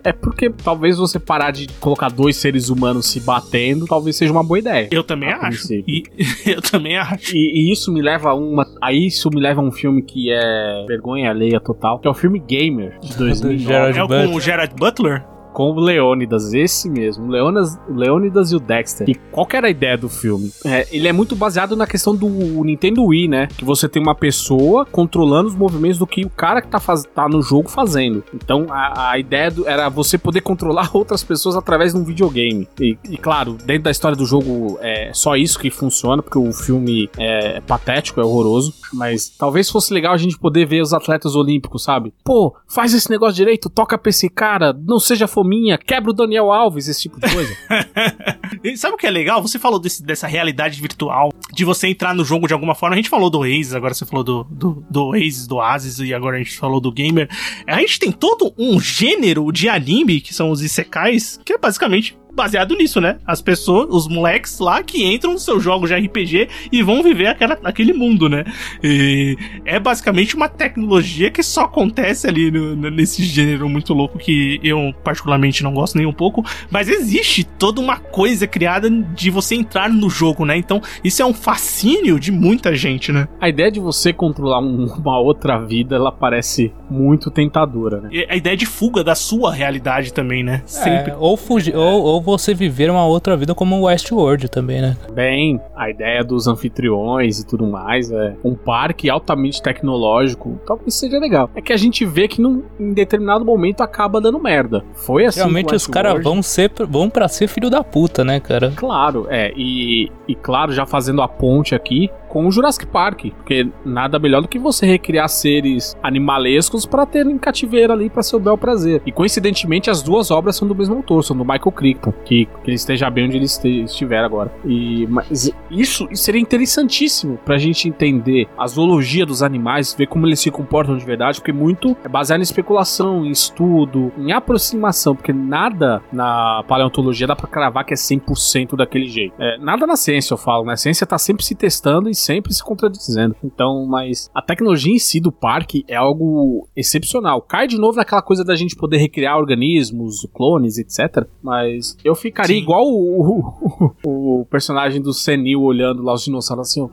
É porque talvez você parar de colocar dois seres humanos se batendo, talvez seja uma boa ideia. Eu também Ah, acho. princípio. E eu também acho. E, e isso me leva a uma. Aí isso me leva a um filme que é vergonha alheia total, que é o filme Gamer de 2009. Gerard É com o Gerard Butler? Com o Leônidas, esse mesmo, Leônidas, Leônidas e o Dexter. E qual era a ideia do filme? É, ele é muito baseado na questão do Nintendo Wii, né? Que você tem uma pessoa controlando os movimentos do que o cara que tá, faz, tá no jogo fazendo. Então a, a ideia do- era você poder controlar outras pessoas através de um videogame. E, e, claro, dentro da história do jogo é só isso que funciona, porque o filme é patético, é horroroso. Mas talvez fosse legal a gente poder ver os atletas olímpicos, sabe? Pô, faz esse negócio direito, toca pra esse cara, não seja fominha, quebra o Daniel Alves, esse tipo de coisa. E sabe o que é legal? Você falou desse- dessa realidade virtual, de você entrar no jogo de alguma forma. A gente falou do Oasis, agora você falou do, do, do Oasis, do Oasis, e agora a gente falou do Gamer. A gente tem todo um gênero de anime, que são os isekais, que é basicamente baseado nisso, né? As pessoas, os moleques lá que entram nos seus jogos de RPG e vão viver aquela, aquele mundo, né? E é basicamente uma tecnologia que só acontece ali no- no- nesse gênero muito louco que eu particularmente não gosto nem um pouco, mas existe toda uma coisa criada de você entrar no jogo, né? Então isso é um fascínio de muita gente, né? A ideia de você controlar um- uma outra vida, ela parece muito tentadora, né? E a ideia de fuga da sua realidade também, né? Sempre. É, ou, fugir, ou, ou você viver uma outra vida como o Westworld também, né? Bem, a ideia dos anfitriões e tudo mais, é um parque altamente tecnológico, talvez seja legal. É que a gente vê que num, em determinado momento acaba dando merda. Foi assim. Realmente os caras vão ser vão para ser filho da puta, né, cara? Claro, é, e, e claro, já fazendo a ponte aqui com o Jurassic Park, porque nada melhor do que você recriar seres animalescos pra ter em cativeiro ali pra seu bel prazer. E coincidentemente as duas obras são do mesmo autor, são do Michael Crichton, que, que ele esteja bem onde ele estiver agora. E mas isso, isso seria interessantíssimo pra gente entender a zoologia dos animais, ver como eles se comportam de verdade, porque muito é baseado em especulação, em estudo, em aproximação, porque nada na paleontologia dá pra cravar que é 100% daquele jeito. É, nada na ciência, eu falo, né? A ciência tá sempre se testando e sempre se contradizendo. Então, mas a tecnologia em si do parque é algo excepcional. Cai de novo naquela coisa da gente poder recriar organismos, clones, etc. Mas eu ficaria Sim. igual o, o, o personagem do Senil olhando lá os dinossauros assim, ó,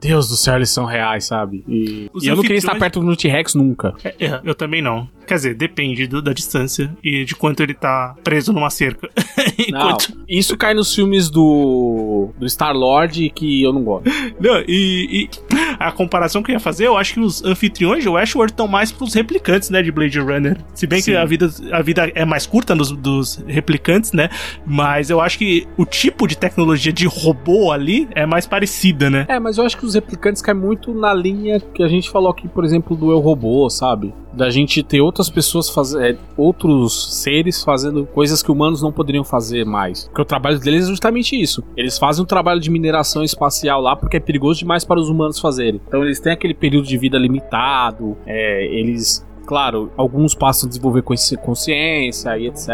Deus do céu, eles são reais, sabe? E, e eu não queria estar perto do T-Rex nunca. É, é, eu também não. Quer dizer, depende do- da distância e de quanto ele tá preso numa cerca. Não, Enquanto- isso cai nos filmes do, do Star-Lord que eu não gosto. Não, e, e a comparação que eu ia fazer, eu acho que os anfitriões de Westworld estão mais pros replicantes, né, de Blade Runner. Se bem Sim. que a vida, a vida é mais curta nos, dos replicantes, né? Mas eu acho que o tipo de tecnologia de robô ali é mais parecida, né? É, mas eu acho que os replicantes caem muito na linha que a gente falou aqui, por exemplo, do Eu Robô, sabe? Da gente ter outras pessoas fazendo. outros seres fazendo coisas que humanos não poderiam fazer mais. Porque o trabalho deles é justamente isso. Eles fazem um trabalho de mineração espacial lá porque é perigoso demais para os humanos fazerem. Então eles têm aquele período de vida limitado, é, eles. Claro, alguns passam a desenvolver consci- consciência e etc.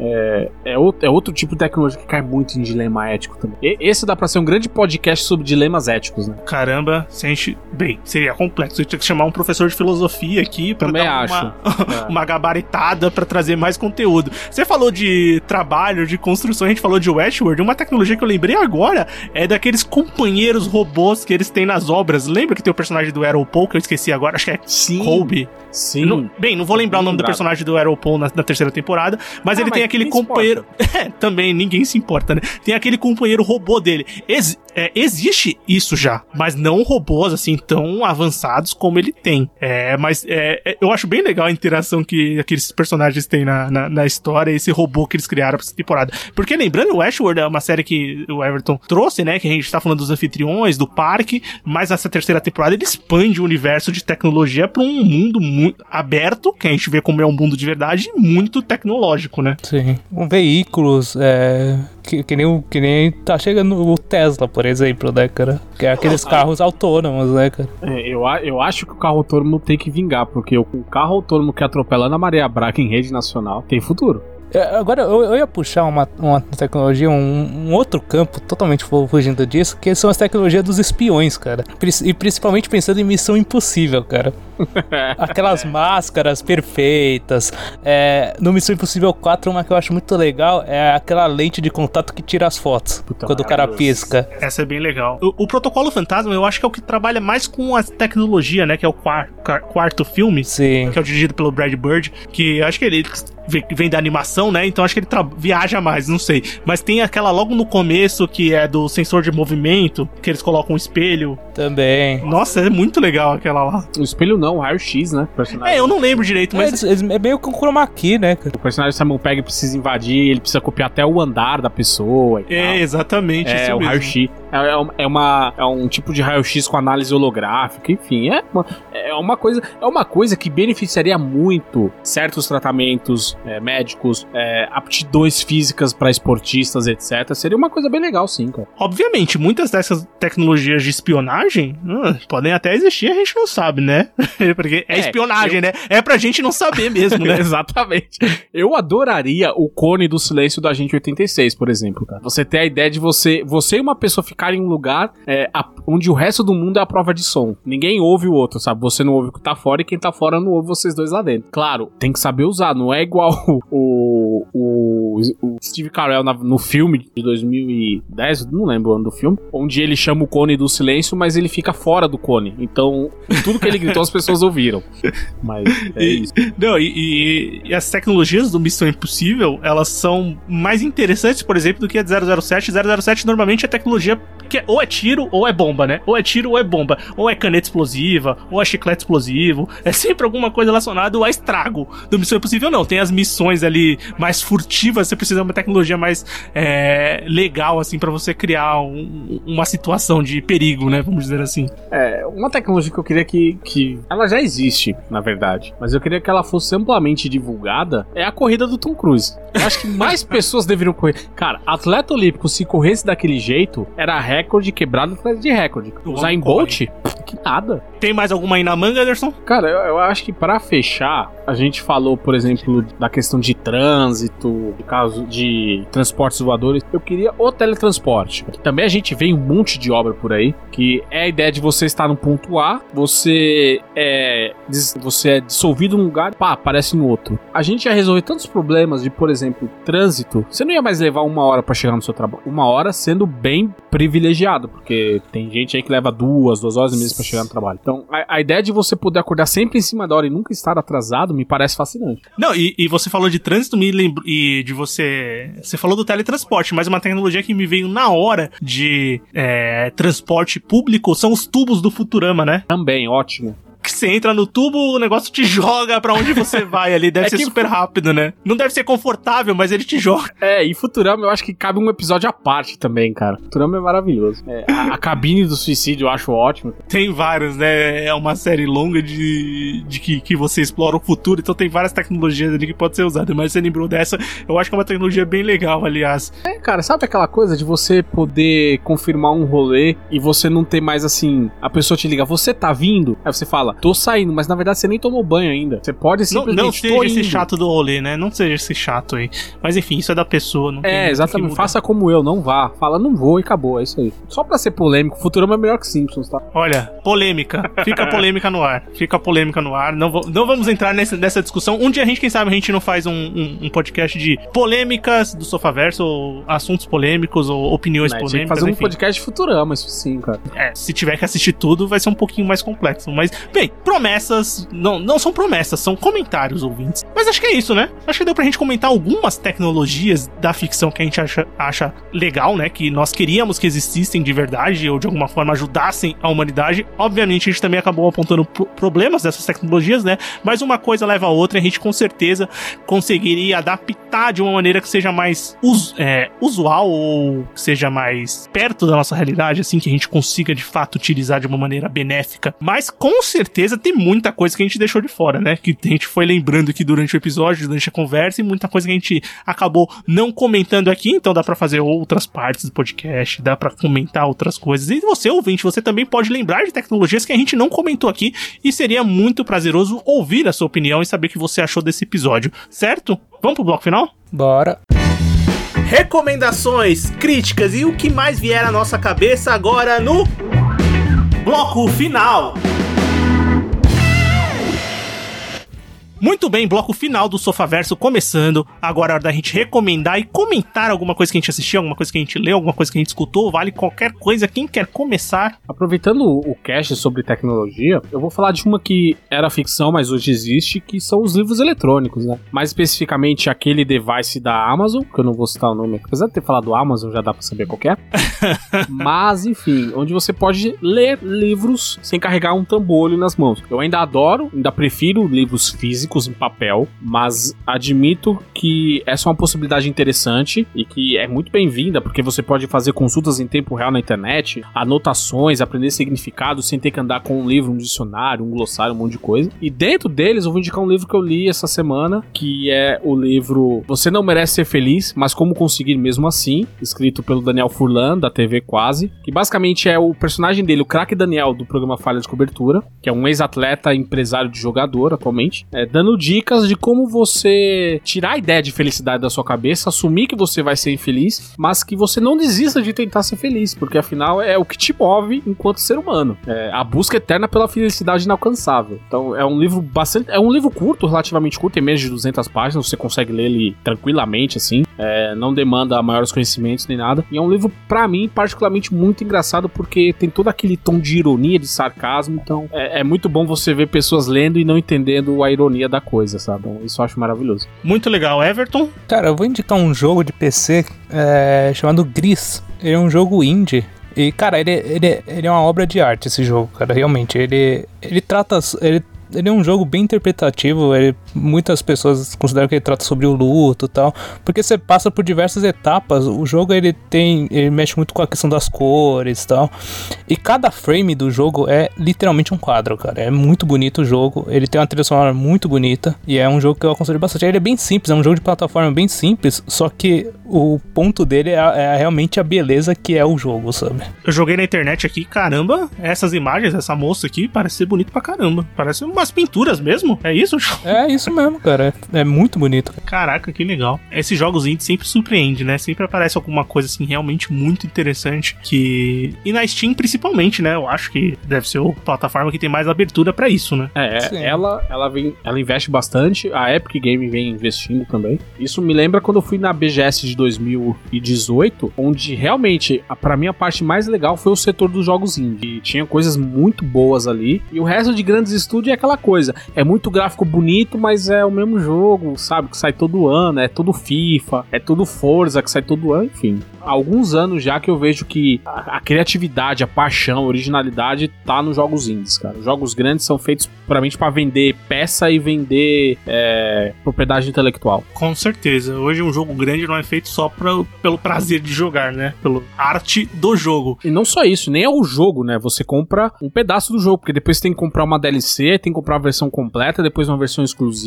É, é, outro, é outro tipo de tecnologia que cai muito em dilema ético também. E- esse dá pra ser um grande podcast sobre dilemas éticos, né? Caramba, se a gente. Bem, seria complexo. Eu tinha que chamar um professor de filosofia aqui pra Também dar uma, É. uma gabaritada pra trazer mais conteúdo. Você falou de trabalho, de construção, a gente falou de Westworld. Uma tecnologia que eu lembrei agora é daqueles companheiros robôs que eles têm nas obras. Lembra que tem o personagem do Arrow Paul, que eu esqueci agora? Acho que é Sim. Colby. Sim. Não- bem, não vou lembrar o nome do Lembrado. personagem do Paul na, na terceira temporada, mas Ah, ele mas tem aquele companheiro. É, também ninguém se importa, né? Tem aquele companheiro robô dele. Ex- é, existe isso já, mas não robôs assim tão avançados como ele tem. É, mas é, é, eu acho bem legal a interação que aqueles personagens têm na, na, na história, esse robô que eles criaram pra essa temporada. Porque lembrando, o Ashworld é uma série que o Everton trouxe, né? Que a gente tá falando dos anfitriões, do parque, mas essa terceira temporada ele expande o universo de tecnologia pra um mundo muito aberto, que a gente vê como é um mundo de verdade, e muito tecnológico, né? Sim. Um veículos, é, que, que, nem, que nem tá chegando o Tesla, por exemplo, né, cara? Que é aqueles carros autônomos, né, cara? É, eu, eu acho que o carro autônomo tem que vingar, porque o, carro autônomo que atropela Ana Maria Braga em rede nacional tem futuro. É, Agora, eu, eu ia puxar uma, uma tecnologia, um, um outro campo totalmente fu- fugindo disso, que são as tecnologias dos espiões, cara. E principalmente pensando em Missão Impossível, cara. Aquelas máscaras perfeitas. É, no Missão Impossível 4, uma que eu acho muito legal é aquela lente de contato que tira as fotos Puta, quando o cara pisca. Essa é bem legal. O, o Protocolo Fantasma, eu acho que é o que trabalha mais com a tecnologia, né? Que é o quar- quar- quarto filme. Sim. que é o dirigido pelo Brad Bird, que eu acho que ele vem da animação, né? Então acho que ele tra- viaja mais, não sei. Mas tem aquela logo no começo que é do sensor de movimento, que eles colocam um espelho. Também. Nossa, é muito legal aquela lá. O espelho não, o raio-x, né? Personagem, É, eu não lembro direito, Mas eles- é meio com chroma key, né, cara? o personagem Simon Pegg precisa invadir, ele precisa copiar até o andar da pessoa e É, tal. exatamente. É, o mesmo. raio-x. É, é um- é uma, é um tipo de raio-x com análise holográfica, enfim. É uma, é uma, coisa, é uma coisa que beneficiaria muito certos tratamentos é, médicos, é, aptidões físicas para esportistas, etc. Seria uma coisa bem legal, sim, cara. Obviamente, muitas dessas tecnologias de espionagem hum, podem até existir, a gente não sabe, né? Porque é, É, espionagem, né? É pra gente não saber mesmo, né? Exatamente. Eu adoraria o cone do silêncio da gente 86, por exemplo, cara. Você ter a ideia de você, você e uma pessoa em um lugar é, a- onde o resto do mundo é a prova de som. Ninguém ouve o outro, sabe? Você não ouve o que tá fora e quem tá fora não ouve vocês dois lá dentro. Claro, tem que saber usar, não é igual o, o, o Steve Carell na- no filme de 2010, não lembro o ano do filme, onde ele chama o cone do silêncio, mas ele fica fora do cone. Então, tudo que ele gritou as pessoas ouviram. Mas é E- isso. Não, e, e- e as tecnologias do Missão Impossível, elas são mais interessantes, por exemplo, do que a de 007. 007 normalmente é tecnologia que é- ou é tiro ou é bomba, né? Ou é tiro ou é bomba. Ou é caneta explosiva, ou é chiclete explosivo. É sempre alguma coisa relacionada a estrago. Do Missão Impossível não, tem as missões ali mais furtivas, você precisa de uma tecnologia mais é, legal, assim, pra você criar um- uma situação de perigo, né? Vamos dizer assim. É, uma tecnologia que eu queria que, que. Ela já existe, na verdade. Mas eu queria que ela fosse amplamente divulgada. É a corrida do Tom Cruise. Eu acho que mais pessoas deveriam correr. Cara, atleta olímpico, se corresse daquele jeito, era recorde quebrado atrás de recorde. Usar em Bolt? Que nada. Tem mais alguma aí na manga, Anderson? Cara, eu, eu acho que pra fechar, a gente falou, por exemplo, da questão de trânsito, de caso de transportes voadores. Eu queria o teletransporte. Também a gente vê um monte de obra por aí, que é a ideia de você estar no ponto A, você é, você é dissolvido num lugar, pá, aparece em outro. A gente ia resolver tantos problemas de, por exemplo, trânsito. Você não ia mais levar uma hora pra chegar no seu trabalho. Uma hora sendo bem privilegiado, porque tem gente aí que leva duas, duas horas e meia pra chegar no trabalho. Então, a, a ideia de você poder acordar sempre em cima da hora e nunca estar atrasado me parece fascinante. Não, e, e você falou de trânsito, me lembrou. E de você. Você falou do teletransporte, mas uma tecnologia que me veio na hora de é, transporte público são os tubos do Futurama, né? Também, ótimo. Você entra no tubo, o negócio te joga pra onde você vai ali. Deve É ser que- super rápido, né? Não deve ser confortável, mas ele te joga. É, e Futurama eu acho que cabe um episódio à parte também, cara. Futurama é maravilhoso. É, a, a cabine do suicídio eu acho ótimo. Tem vários, né? É uma série longa de, de que, que você explora o futuro, então tem várias tecnologias ali que pode ser usada. Mas você lembrou dessa, eu acho que é uma tecnologia bem legal, aliás. É, cara, sabe aquela coisa de você poder confirmar um rolê e você não ter mais assim, a pessoa te liga, você tá vindo? Aí você fala, tô saindo, mas na verdade você nem tomou banho ainda. Você pode Não, simplesmente não tô seja esse chato do rolê, né? Não seja esse chato aí. Mas enfim, isso é da pessoa. Não É, exatamente. Faça como eu, não vá. Fala, não vou e acabou, é isso aí. Só pra ser polêmico, Futurama é melhor que Simpsons, tá? Olha, polêmica. Fica a polêmica no ar. Fica a polêmica no ar. Não, vo- não vamos entrar nessa, nessa discussão. Um dia a gente, quem sabe, a gente não faz um, um- um podcast de polêmicas do Sofaverso, ou assuntos polêmicos, ou opiniões que polêmicas. fazer um enfim. podcast de Futurama, isso sim, cara. É, se tiver que assistir tudo, vai ser um pouquinho mais complexo. Mas, bem, promessas, não, não são promessas, são comentários, ouvintes. Mas acho que é isso, né? Acho que deu pra gente comentar algumas tecnologias da ficção que a gente acha, acha legal, né? Que nós queríamos que existissem de verdade ou de alguma forma ajudassem a humanidade. Obviamente, a gente também acabou apontando problemas dessas tecnologias, né? Mas uma coisa leva a outra e a gente com certeza conseguiria adaptar de uma maneira que seja mais us é, usual ou que seja mais perto da nossa realidade, assim, que a gente consiga de fato utilizar de uma maneira benéfica. Mas com certeza tem muita coisa que a gente deixou de fora, né? Que a gente foi lembrando aqui durante o episódio, durante a conversa, e muita coisa que a gente acabou não comentando aqui, então dá para fazer outras partes do podcast, dá para comentar outras coisas. E você, ouvinte, você também pode lembrar de tecnologias que a gente não comentou aqui e seria muito prazeroso ouvir a sua opinião e saber o que você achou desse episódio, certo? Vamos pro bloco final? Bora. Recomendações, críticas e o que mais vier à nossa cabeça agora no bloco final. Muito bem, bloco final do Sofaverso começando. Agora é hora da gente recomendar e comentar alguma coisa que a gente assistiu, alguma coisa que a gente leu, alguma coisa que a gente escutou, vale qualquer coisa. Quem quer começar? Aproveitando o cast sobre tecnologia, eu vou falar de uma que era ficção, mas hoje existe, que são os livros eletrônicos, né? Mais especificamente aquele device da Amazon, que eu não vou citar o nome, apesar de ter falado Amazon, já dá pra saber qual é. mas, enfim, onde você pode ler livros sem carregar um tambolho nas mãos. Eu ainda adoro, ainda prefiro livros físicos em papel, mas admito que essa é uma possibilidade interessante e que é muito bem-vinda, porque você pode fazer consultas em tempo real na internet, anotações, aprender significados sem ter que andar com um livro, um dicionário, um glossário, um monte de coisa. E dentro deles eu vou indicar um livro que eu li essa semana, que é o livro Você Não Merece Ser Feliz, mas Como Conseguir Mesmo Assim, escrito pelo Daniel Furlan, da TV Quase, que basicamente é o personagem dele, o craque Daniel, do programa Falha de Cobertura, que é um ex-atleta empresário de jogador atualmente, é, dando dando dicas de como você tirar a ideia de felicidade da sua cabeça, assumir que você vai ser infeliz, mas que você não desista de tentar ser feliz, porque afinal é o que te move enquanto ser humano. É a busca eterna pela felicidade inalcançável. Então é um livro bastante. É um livro curto, relativamente curto, tem menos de 200 páginas, você consegue ler ele tranquilamente, assim. É, não demanda maiores conhecimentos nem nada. E é um livro, para mim, particularmente muito engraçado, porque tem todo aquele tom de ironia, de sarcasmo. Então é, é muito bom você ver pessoas lendo e não entendendo a ironia da coisa, sabe? Então, isso eu acho maravilhoso. Muito legal. Everton? Cara, eu vou indicar um jogo de PC é, chamado Gris. Ele é um jogo indie. E, cara, ele, ele, ele é uma obra de arte, esse jogo, cara, realmente. Ele, ele trata. Ele ele é um jogo bem interpretativo. Ele, muitas pessoas consideram que ele trata sobre o luto e tal, porque você passa por diversas etapas. O jogo ele tem, ele mexe muito com a questão das cores e tal. E cada frame do jogo é literalmente um quadro, cara. É muito bonito o jogo. Ele tem uma trilha sonora muito bonita e é um jogo que eu aconselho bastante. Ele é bem simples, é um jogo de plataforma bem simples, só que o ponto dele é, é realmente a beleza que é o jogo, sabe? Eu joguei na internet aqui, caramba, essas imagens, essa moça aqui parece ser bonito pra caramba. Parece uma umas pinturas mesmo? É isso? É isso mesmo, cara. É, é muito bonito. Caraca, que legal. Esses jogos indie sempre surpreende, né? Sempre aparece alguma coisa assim realmente muito interessante que e na Steam principalmente, né? Eu acho que deve ser a plataforma que tem mais abertura para isso, né? É, é ela ela vem, ela investe bastante, a Epic Game vem investindo também. Isso me lembra quando eu fui na BGS de 2018, onde realmente para mim a parte mais legal foi o setor dos jogos indie. Tinha coisas muito boas ali e o resto de grandes estúdios é aquela coisa. É muito gráfico bonito, mas é o mesmo jogo, sabe? Que sai todo ano, é tudo FIFA, é tudo Forza que sai todo ano, enfim há alguns anos já que eu vejo que a, a, criatividade, a paixão, a originalidade tá nos jogos indies, cara. Os jogos grandes são feitos puramente para vender peça e vender é, propriedade intelectual. Com certeza. Hoje um jogo grande não é feito só pra, pelo prazer de jogar, né? Pelo arte do jogo. E não só isso, nem é o jogo, né? Você compra um pedaço do jogo, porque depois você tem que comprar uma DLC, tem que comprar a versão completa, depois uma versão exclusiva,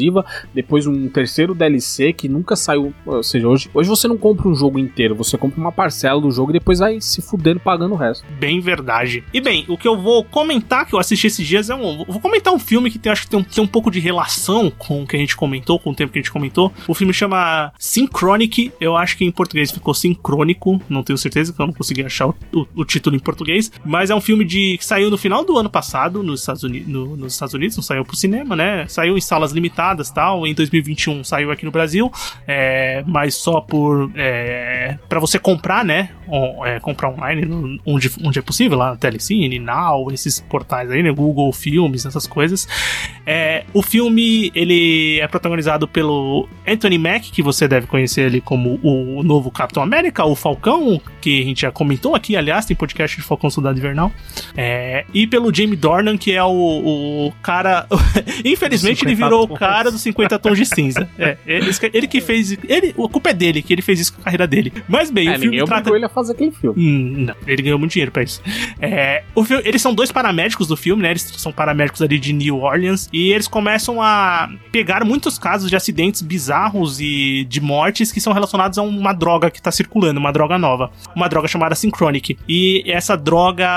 depois um terceiro DLC que nunca saiu. Ou seja, hoje, hoje você não compra um jogo inteiro, você compra uma uma parcela do jogo e depois vai se fudendo pagando o resto. Bem verdade. E bem, o que eu vou comentar que eu assisti esses dias é um. Vou comentar um filme que tem, acho que tem um, tem um pouco de relação com o que a gente comentou, com o tempo que a gente comentou. O filme chama Synchronic. Eu acho que em português ficou sincrônico. Não tenho certeza que eu não consegui achar o, o, o título em português. Mas é um filme de que saiu no final do ano passado nos Estados Unidos. No, nos Estados Unidos, não saiu pro cinema, né? Saiu em salas limitadas tal. Em 2021 saiu aqui no Brasil. É, mas só por. É, para você comprar né? on- é, comprar online onde, onde é possível, lá na Telecine, Now, esses portais aí, né? Google Filmes, essas coisas. É, o filme ele é protagonizado pelo Anthony Mack, que você deve conhecer ele como o novo Capitão América, o Falcão, que a gente já comentou aqui, aliás, tem podcast de Falcão Soldado Invernal. É, e pelo Jamie Dornan, que é o, o cara. Infelizmente, ele 50 virou o tons. Cara dos 50 tons de cinza. É, ele, ele que fez. Ele, a culpa é dele, que ele fez isso com a carreira dele. Mas bem, É, o filme trata. ele a fazer aquele filme. Hum, não, ele ganhou muito dinheiro pra isso. É, o fi- eles são dois paramédicos do filme, né? Eles são paramédicos ali de New Orleans. E eles começam a pegar muitos casos de acidentes bizarros e de mortes que são relacionados a uma droga que tá circulando, uma droga nova. Uma droga chamada Synchronic. E essa droga,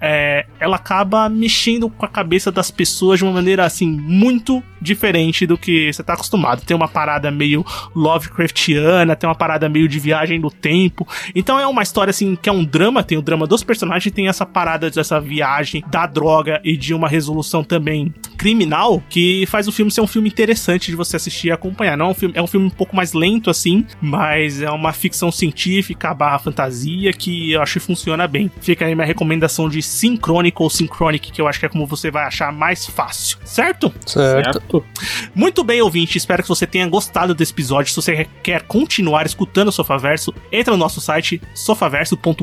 é, ela acaba mexendo com a cabeça das pessoas de uma maneira, assim, muito diferente do que você tá acostumado. Tem uma parada meio Lovecraftiana, tem uma parada meio de viagem no tempo. Então é uma história assim que é um drama, tem o drama dos personagens, tem essa parada dessa viagem da droga e de uma resolução também criminal que faz o filme ser um filme interessante de você assistir e acompanhar. Não é um filme, é um filme um pouco mais lento assim, mas é uma ficção científica barra fantasia que eu acho que funciona bem. Fica aí minha recomendação de Synchronic ou Synchronic, que eu acho que é como você vai achar mais fácil, certo? Certo. Muito bem, ouvinte. Espero que você tenha gostado desse episódio. Se você quer continuar escutando o Sofaverso, entra no nosso site sofaverso.com.br.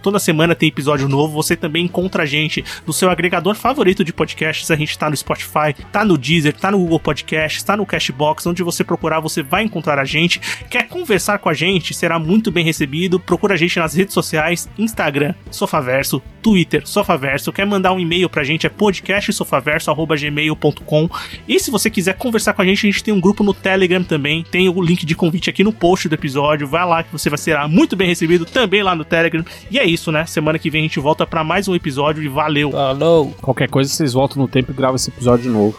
Toda semana tem episódio novo. Você também encontra a gente no seu agregador favorito de podcasts. A gente tá no Spotify, tá no Deezer, tá no Google Podcasts, tá no Cashbox. Onde você procurar, você vai encontrar a gente. Quer conversar com a gente? Será muito bem recebido. Procura a gente nas redes sociais: Instagram, Sofaverso, Twitter, Sofaverso. Quer mandar um e-mail pra gente? É podcastsofaverso.gmail.com. E se você quiser conversar com a gente, a gente tem um grupo no Telegram também. Tem o link de convite aqui no post do episódio. Vai lá que você vai ser muito bem recebido também lá no Telegram. E é isso, né? Semana que vem a gente volta pra mais um episódio e valeu! Falou. Qualquer coisa, vocês voltam no tempo e gravam esse episódio novo.